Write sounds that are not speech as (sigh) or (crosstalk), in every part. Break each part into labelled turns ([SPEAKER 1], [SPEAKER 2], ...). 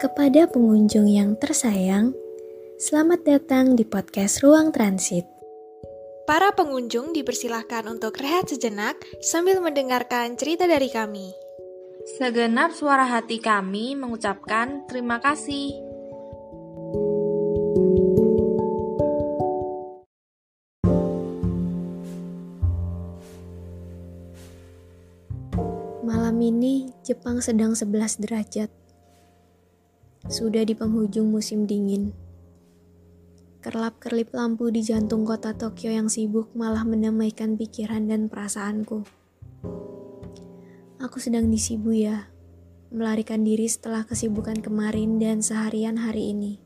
[SPEAKER 1] Kepada pengunjung yang tersayang, selamat datang di podcast Ruang Transit.
[SPEAKER 2] Para pengunjung dipersilahkan untuk rehat sejenak sambil mendengarkan cerita dari kami.
[SPEAKER 3] Segenap suara hati kami mengucapkan terima kasih.
[SPEAKER 1] Malam ini Jepang sedang 11 derajat. Sudah di penghujung musim dingin. Kerlap-kerlip lampu di jantung kota Tokyo yang sibuk malah mendamaikan pikiran dan perasaanku. Aku sedang di Shibuya, melarikan diri setelah kesibukan kemarin dan seharian hari ini.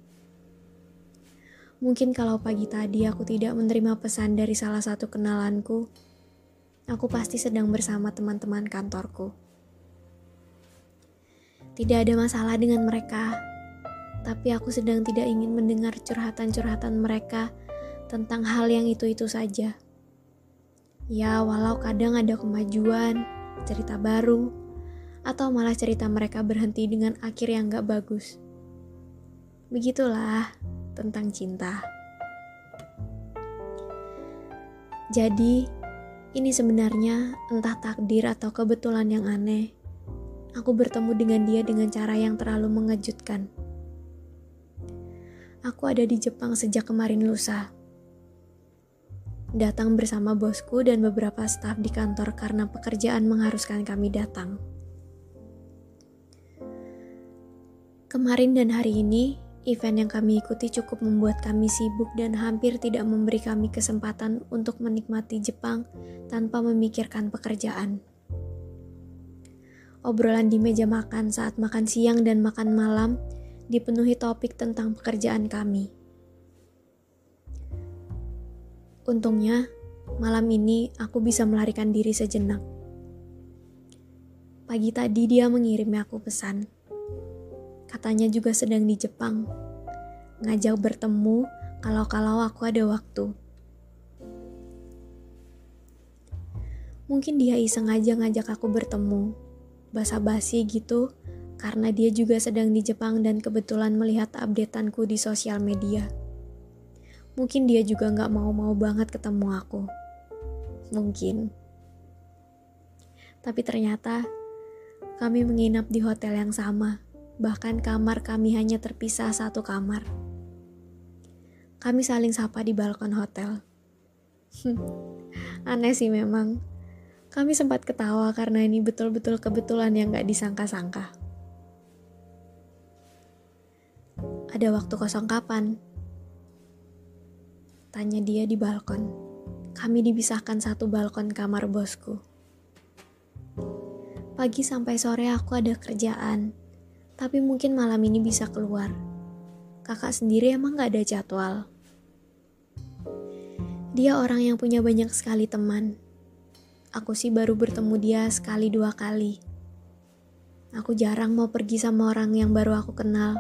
[SPEAKER 1] Mungkin kalau pagi tadi aku tidak menerima pesan dari salah satu kenalanku, aku pasti sedang bersama teman-teman kantorku. Tidak ada masalah dengan mereka, tapi aku sedang tidak ingin mendengar curhatan-curhatan mereka tentang hal yang itu-itu saja. Ya, walau kadang ada kemajuan, cerita baru, atau malah cerita mereka berhenti dengan akhir yang gak bagus. Begitulah tentang cinta. Jadi, ini sebenarnya entah takdir atau kebetulan yang aneh aku bertemu dengan dia dengan cara yang terlalu mengejutkan. Aku ada di Jepang sejak kemarin lusa. Datang bersama bosku dan beberapa staf di kantor karena pekerjaan mengharuskan kami datang. Kemarin dan hari ini, event yang kami ikuti cukup membuat kami sibuk dan hampir tidak memberi kami kesempatan untuk menikmati Jepang tanpa memikirkan pekerjaan obrolan di meja makan saat makan siang dan makan malam dipenuhi topik tentang pekerjaan kami. Untungnya, malam ini aku bisa melarikan diri sejenak. Pagi tadi dia mengirimi aku pesan. Katanya juga sedang di Jepang. Ngajak bertemu kalau-kalau aku ada waktu. Mungkin dia iseng aja ngajak aku bertemu basa-basi gitu karena dia juga sedang di Jepang dan kebetulan melihat updateanku di sosial media. Mungkin dia juga nggak mau-mau banget ketemu aku. Mungkin. Tapi ternyata kami menginap di hotel yang sama. Bahkan kamar kami hanya terpisah satu kamar. Kami saling sapa di balkon hotel. (laughs) Aneh sih memang. Kami sempat ketawa karena ini betul-betul kebetulan yang gak disangka-sangka. Ada waktu kosong kapan? Tanya dia di balkon. Kami dipisahkan satu balkon kamar bosku. Pagi sampai sore aku ada kerjaan, tapi mungkin malam ini bisa keluar. Kakak sendiri emang gak ada jadwal. Dia orang yang punya banyak sekali teman, Aku sih baru bertemu dia sekali dua kali. Aku jarang mau pergi sama orang yang baru aku kenal.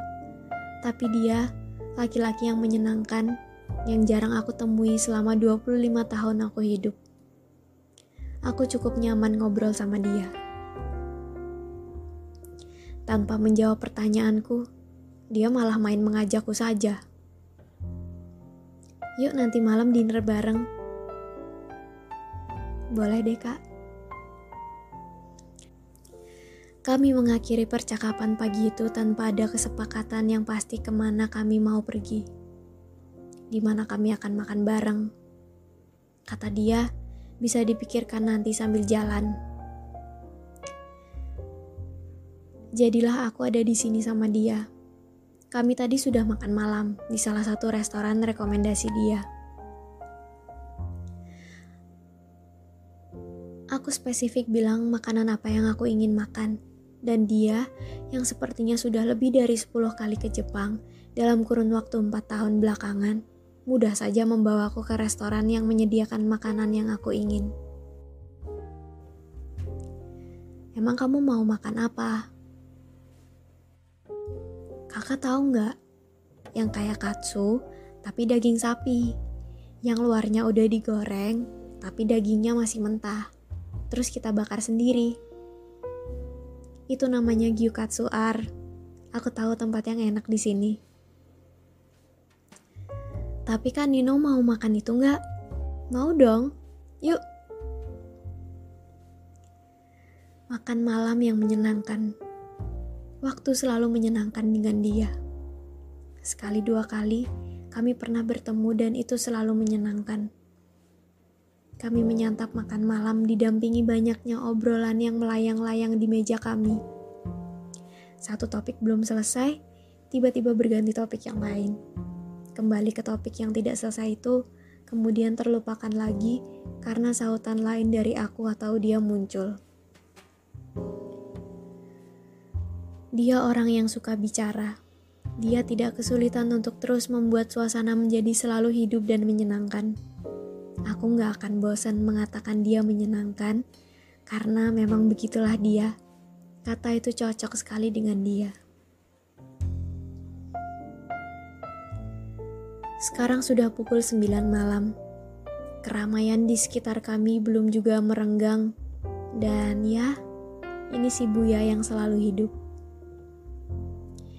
[SPEAKER 1] Tapi dia laki-laki yang menyenangkan yang jarang aku temui selama 25 tahun aku hidup. Aku cukup nyaman ngobrol sama dia. Tanpa menjawab pertanyaanku, dia malah main mengajakku saja. Yuk nanti malam dinner bareng, boleh deh kak. Kami mengakhiri percakapan pagi itu tanpa ada kesepakatan yang pasti ke mana kami mau pergi. Di mana kami akan makan bareng. Kata dia, bisa dipikirkan nanti sambil jalan. Jadilah aku ada di sini sama dia. Kami tadi sudah makan malam di salah satu restoran rekomendasi dia. Aku spesifik bilang makanan apa yang aku ingin makan. Dan dia, yang sepertinya sudah lebih dari 10 kali ke Jepang dalam kurun waktu 4 tahun belakangan, mudah saja membawaku ke restoran yang menyediakan makanan yang aku ingin. Emang kamu mau makan apa? Kakak tahu nggak? Yang kayak katsu, tapi daging sapi. Yang luarnya udah digoreng, tapi dagingnya masih mentah terus kita bakar sendiri. Itu namanya gyukatsu ar Aku tahu tempat yang enak di sini. Tapi kan Nino mau makan itu nggak? Mau dong. Yuk. Makan malam yang menyenangkan. Waktu selalu menyenangkan dengan dia. Sekali dua kali kami pernah bertemu dan itu selalu menyenangkan. Kami menyantap makan malam didampingi banyaknya obrolan yang melayang-layang di meja kami. Satu topik belum selesai, tiba-tiba berganti topik yang lain. Kembali ke topik yang tidak selesai itu, kemudian terlupakan lagi karena sautan lain dari aku atau dia muncul. Dia orang yang suka bicara. Dia tidak kesulitan untuk terus membuat suasana menjadi selalu hidup dan menyenangkan. Aku gak akan bosan mengatakan dia menyenangkan, karena memang begitulah dia. Kata itu cocok sekali dengan dia. Sekarang sudah pukul 9 malam. Keramaian di sekitar kami belum juga merenggang. Dan ya, ini si Buya yang selalu hidup.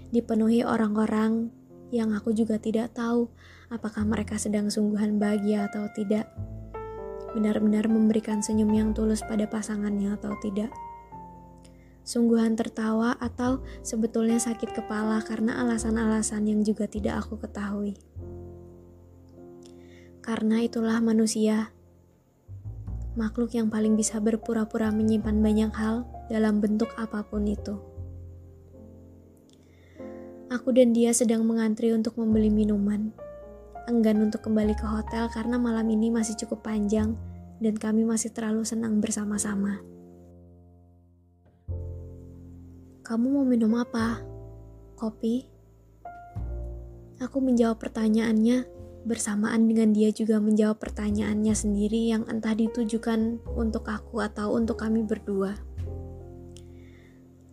[SPEAKER 1] Dipenuhi orang-orang yang aku juga tidak tahu apakah mereka sedang sungguhan bahagia atau tidak. Benar-benar memberikan senyum yang tulus pada pasangannya atau tidak sungguhan tertawa atau sebetulnya sakit kepala karena alasan-alasan yang juga tidak aku ketahui. Karena itulah manusia, makhluk yang paling bisa berpura-pura menyimpan banyak hal dalam bentuk apa pun itu. Aku dan dia sedang mengantri untuk membeli minuman. Enggan untuk kembali ke hotel karena malam ini masih cukup panjang dan kami masih terlalu senang bersama-sama. Kamu mau minum apa? Kopi? Aku menjawab pertanyaannya bersamaan dengan dia juga menjawab pertanyaannya sendiri yang entah ditujukan untuk aku atau untuk kami berdua.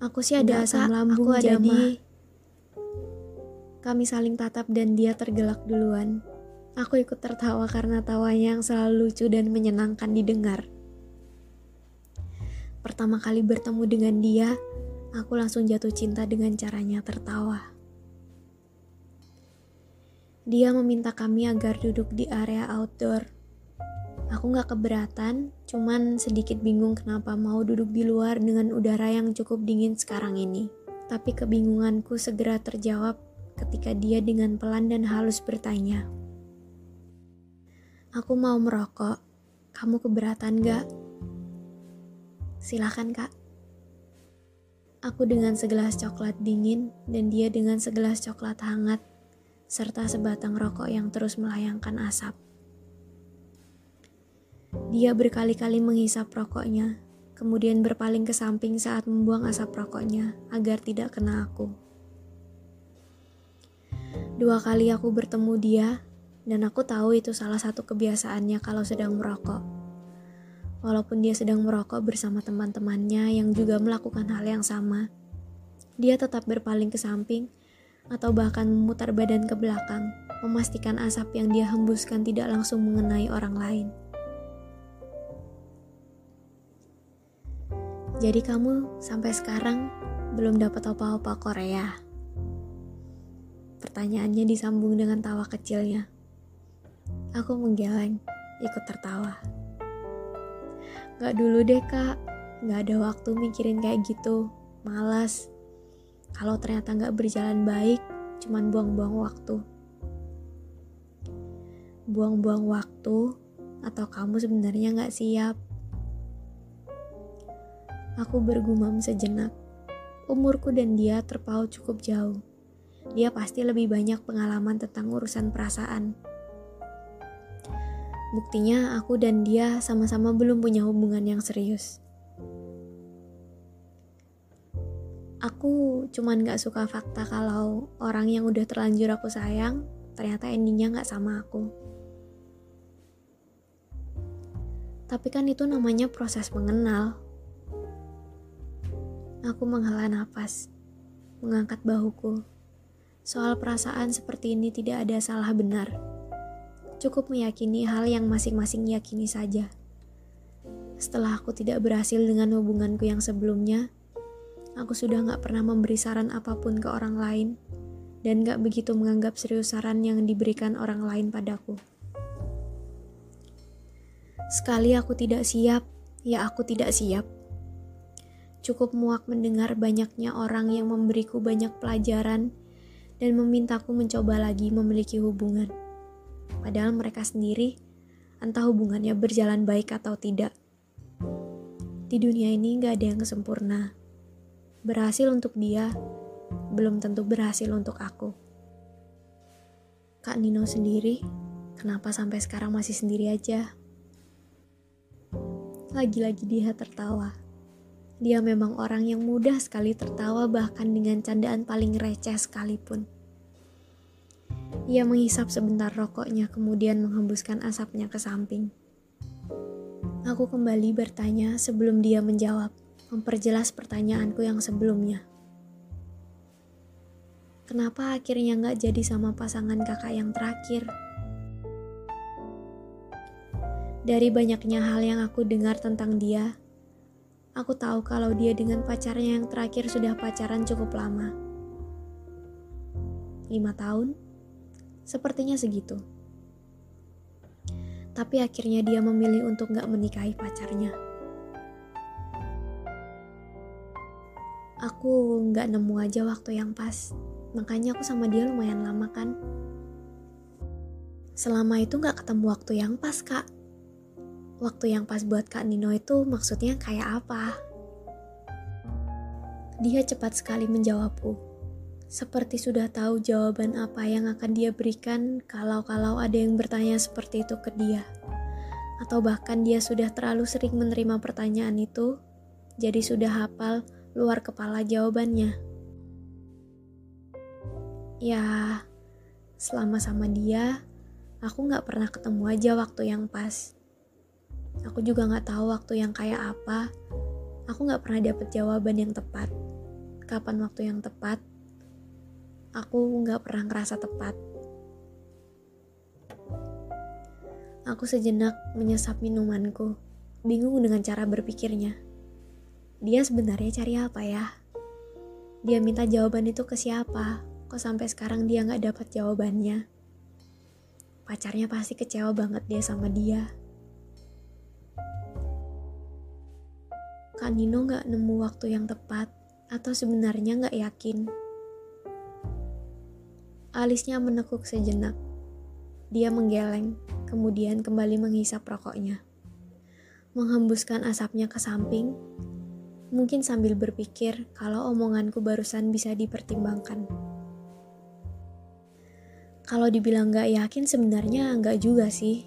[SPEAKER 1] Aku sih ada asam lambung aku ada jadi kami saling tatap dan dia tergelak duluan. Aku ikut tertawa karena tawanya yang selalu lucu dan menyenangkan didengar. Pertama kali bertemu dengan dia, Aku langsung jatuh cinta dengan caranya tertawa. Dia meminta kami agar duduk di area outdoor. Aku gak keberatan, cuman sedikit bingung kenapa mau duduk di luar dengan udara yang cukup dingin sekarang ini. Tapi kebingunganku segera terjawab ketika dia dengan pelan dan halus bertanya. Aku mau merokok, kamu keberatan gak? Silakan kak. Aku dengan segelas coklat dingin dan dia dengan segelas coklat hangat, serta sebatang rokok yang terus melayangkan asap. Dia berkali-kali menghisap rokoknya, kemudian berpaling ke samping saat membuang asap rokoknya agar tidak kena aku. Dua kali aku bertemu dia, dan aku tahu itu salah satu kebiasaannya kalau sedang merokok walaupun dia sedang merokok bersama teman-temannya yang juga melakukan hal yang sama. Dia tetap berpaling ke samping atau bahkan memutar badan ke belakang, memastikan asap yang dia hembuskan tidak langsung mengenai orang lain. Jadi kamu sampai sekarang belum dapat apa-apa Korea? Pertanyaannya disambung dengan tawa kecilnya. Aku menggeleng, ikut tertawa. Gak dulu deh kak, gak ada waktu mikirin kayak gitu, malas. Kalau ternyata gak berjalan baik, cuman buang-buang waktu. Buang-buang waktu, atau kamu sebenarnya gak siap. Aku bergumam sejenak. Umurku dan dia terpaut cukup jauh. Dia pasti lebih banyak pengalaman tentang urusan perasaan Buktinya aku dan dia sama-sama belum punya hubungan yang serius. Aku cuman gak suka fakta kalau orang yang udah terlanjur aku sayang, ternyata endingnya gak sama aku. Tapi kan itu namanya proses mengenal. Aku menghela nafas, mengangkat bahuku. Soal perasaan seperti ini tidak ada salah benar cukup meyakini hal yang masing-masing yakini saja. Setelah aku tidak berhasil dengan hubunganku yang sebelumnya, Aku sudah gak pernah memberi saran apa pun ke orang lain dan gak begitu menganggap serius saran yang diberikan orang lain padaku. Sekali aku tidak siap, ya aku tidak siap. Cukup muak mendengar banyaknya orang yang memberiku banyak pelajaran dan memintaku mencoba lagi memiliki hubungan. Padahal mereka sendiri entah hubungannya berjalan baik atau tidak. Di dunia ini gak ada yang sempurna berhasil untuk dia, belum tentu berhasil untuk aku. Kak Nino sendiri, kenapa sampai sekarang masih sendiri aja? Lagi-lagi dia tertawa. Dia memang orang yang mudah sekali tertawa bahkan dengan candaan paling receh sekalipun. Ia menghisap sebentar rokoknya kemudian menghembuskan asapnya ke samping. Aku kembali bertanya sebelum dia menjawab memperjelas pertanyaanku yang sebelumnya. Kenapa akhirnya nggak jadi sama pasangan kakak yang terakhir? Dari banyaknya hal yang aku dengar tentang dia, aku tahu kalau dia dengan pacarnya yang terakhir sudah pacaran cukup lama. Lima tahun? Sepertinya segitu. Tapi akhirnya dia memilih untuk nggak menikahi pacarnya. aku nggak nemu aja waktu yang pas. Makanya aku sama dia lumayan lama kan. Selama itu nggak ketemu waktu yang pas kak. Waktu yang pas buat Kak Nino itu maksudnya kayak apa? Dia cepat sekali menjawabku. Seperti sudah tahu jawaban apa yang akan dia berikan kalau-kalau ada yang bertanya seperti itu ke dia. Atau bahkan dia sudah terlalu sering menerima pertanyaan itu, jadi sudah hafal luar kepala jawabannya. Ya, selama sama dia, aku gak pernah ketemu aja waktu yang pas. Aku juga gak tahu waktu yang kayak apa. Aku gak pernah dapet jawaban yang tepat. Kapan waktu yang tepat? Aku gak pernah ngerasa tepat. Aku sejenak menyesap minumanku, bingung dengan cara berpikirnya. Dia sebenarnya cari apa ya? Dia minta jawaban itu ke siapa? Kok sampai sekarang dia nggak dapat jawabannya? Pacarnya pasti kecewa banget dia sama dia. Kak Nino nggak nemu waktu yang tepat, atau sebenarnya nggak yakin. Alisnya menekuk sejenak. Dia menggeleng, kemudian kembali menghisap rokoknya. Menghembuskan asapnya ke samping, mungkin sambil berpikir kalau omonganku barusan bisa dipertimbangkan. Kalau dibilang gak yakin sebenarnya gak juga sih.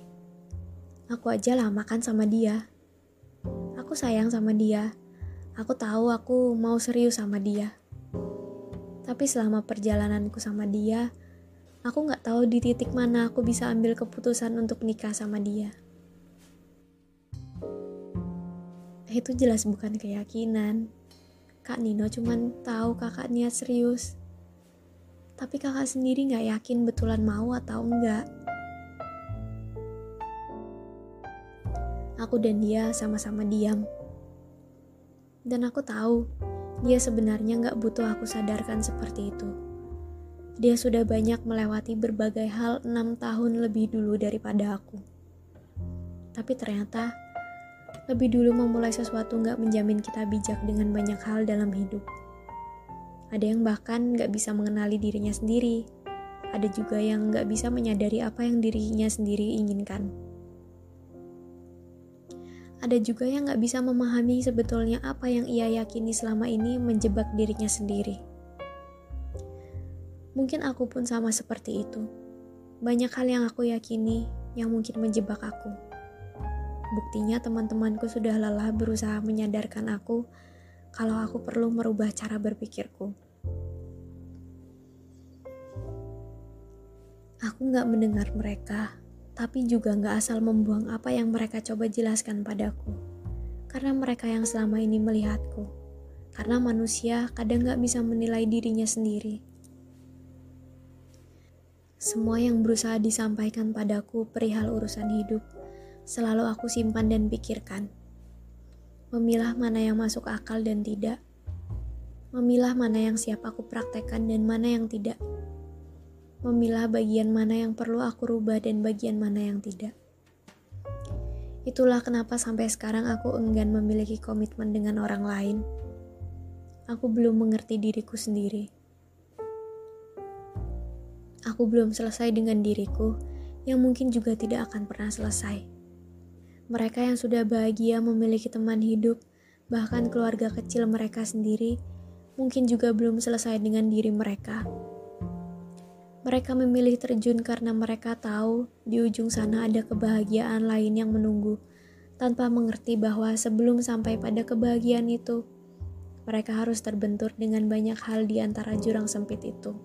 [SPEAKER 1] Aku aja lah makan sama dia. Aku sayang sama dia. Aku tahu aku mau serius sama dia. Tapi selama perjalananku sama dia, aku gak tahu di titik mana aku bisa ambil keputusan untuk nikah sama dia. itu jelas bukan keyakinan. Kak Nino cuman tahu kakak niat serius. Tapi kakak sendiri gak yakin betulan mau atau enggak. Aku dan dia sama-sama diam. Dan aku tahu, dia sebenarnya gak butuh aku sadarkan seperti itu. Dia sudah banyak melewati berbagai hal enam tahun lebih dulu daripada aku. Tapi ternyata lebih dulu memulai sesuatu nggak menjamin kita bijak dengan banyak hal dalam hidup. Ada yang bahkan nggak bisa mengenali dirinya sendiri. Ada juga yang nggak bisa menyadari apa yang dirinya sendiri inginkan. Ada juga yang nggak bisa memahami sebetulnya apa yang ia yakini selama ini menjebak dirinya sendiri. Mungkin aku pun sama seperti itu. Banyak hal yang aku yakini yang mungkin menjebak aku. Buktinya teman-temanku sudah lelah berusaha menyadarkan aku kalau aku perlu merubah cara berpikirku. Aku gak mendengar mereka, tapi juga gak asal membuang apa yang mereka coba jelaskan padaku. Karena mereka yang selama ini melihatku. Karena manusia kadang gak bisa menilai dirinya sendiri. Semua yang berusaha disampaikan padaku perihal urusan hidup selalu aku simpan dan pikirkan. Memilah mana yang masuk akal dan tidak. Memilah mana yang siap aku praktekkan dan mana yang tidak. Memilah bagian mana yang perlu aku rubah dan bagian mana yang tidak. Itulah kenapa sampai sekarang aku enggan memiliki komitmen dengan orang lain. Aku belum mengerti diriku sendiri. Aku belum selesai dengan diriku, yang mungkin juga tidak akan pernah selesai. Mereka yang sudah bahagia memiliki teman hidup, bahkan keluarga kecil mereka sendiri, mungkin juga belum selesai dengan diri mereka. Mereka memilih terjun karena mereka tahu di ujung sana ada kebahagiaan lain yang menunggu, tanpa mengerti bahwa sebelum sampai pada kebahagiaan itu, mereka harus terbentur dengan banyak hal di antara jurang sempit itu.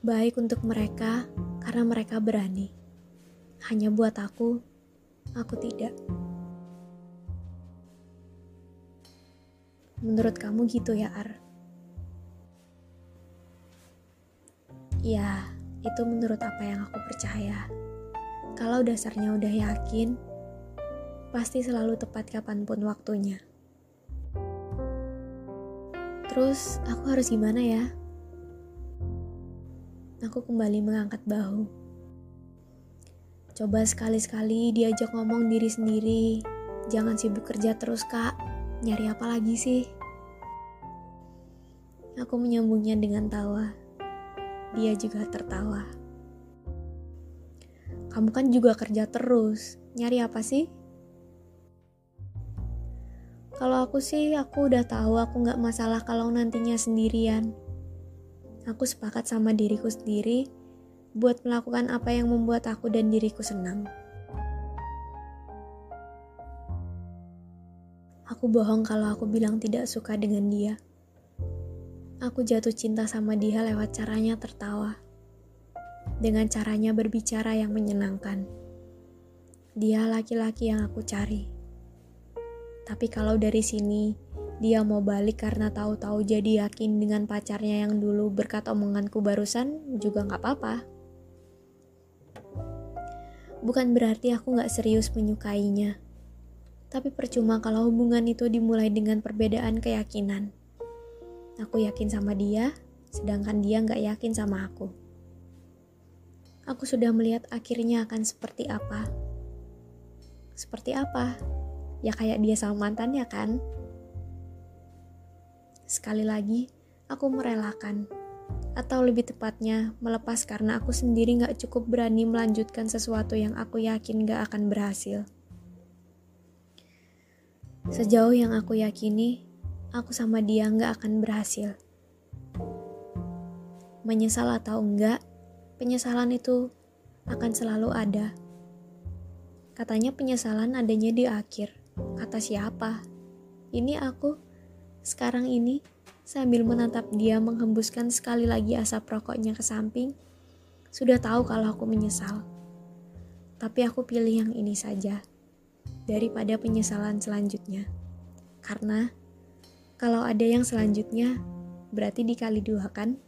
[SPEAKER 1] Baik untuk mereka karena mereka berani. Hanya buat aku, aku tidak. Menurut kamu gitu ya, Ar? Ya, itu menurut apa yang aku percaya. Kalau dasarnya udah yakin, pasti selalu tepat kapan pun waktunya. Terus, aku harus gimana ya? Aku kembali mengangkat bahu. Coba sekali-sekali diajak ngomong diri sendiri. Jangan sibuk kerja terus, Kak. Nyari apa lagi sih? Aku menyambungnya dengan tawa. Dia juga tertawa. Kamu kan juga kerja terus. Nyari apa sih? Kalau aku sih, aku udah tahu aku nggak masalah kalau nantinya sendirian. Aku sepakat sama diriku sendiri buat melakukan apa yang membuat aku dan diriku senang. Aku bohong kalau aku bilang tidak suka dengan dia. Aku jatuh cinta sama dia lewat caranya tertawa. Dengan caranya berbicara yang menyenangkan. Dia laki-laki yang aku cari. Tapi kalau dari sini, dia mau balik karena tahu-tahu jadi yakin dengan pacarnya yang dulu berkat omonganku barusan juga nggak apa-apa. Bukan berarti aku nggak serius menyukainya tapi percuma kalau hubungan itu dimulai dengan perbedaan keyakinan. Aku yakin sama dia, sedangkan dia nggak yakin sama aku. Aku sudah melihat akhirnya akan seperti apa. Seperti apa? Ya kayak dia sama mantannya kan? Sekali lagi, aku merelakan. Atau lebih tepatnya, melepas karena aku sendiri gak cukup berani melanjutkan sesuatu yang aku yakin gak akan berhasil. Sejauh yang aku yakini, aku sama dia nggak akan berhasil. Menyesal atau enggak, penyesalan itu akan selalu ada. Katanya penyesalan adanya di akhir. Kata siapa? Ini aku, sekarang ini, sambil menatap dia menghembuskan sekali lagi asap rokoknya ke samping, sudah tahu kalau aku menyesal. Tapi aku pilih yang ini saja daripada penyesalan selanjutnya. Karena kalau ada yang selanjutnya, berarti dikali dua kan?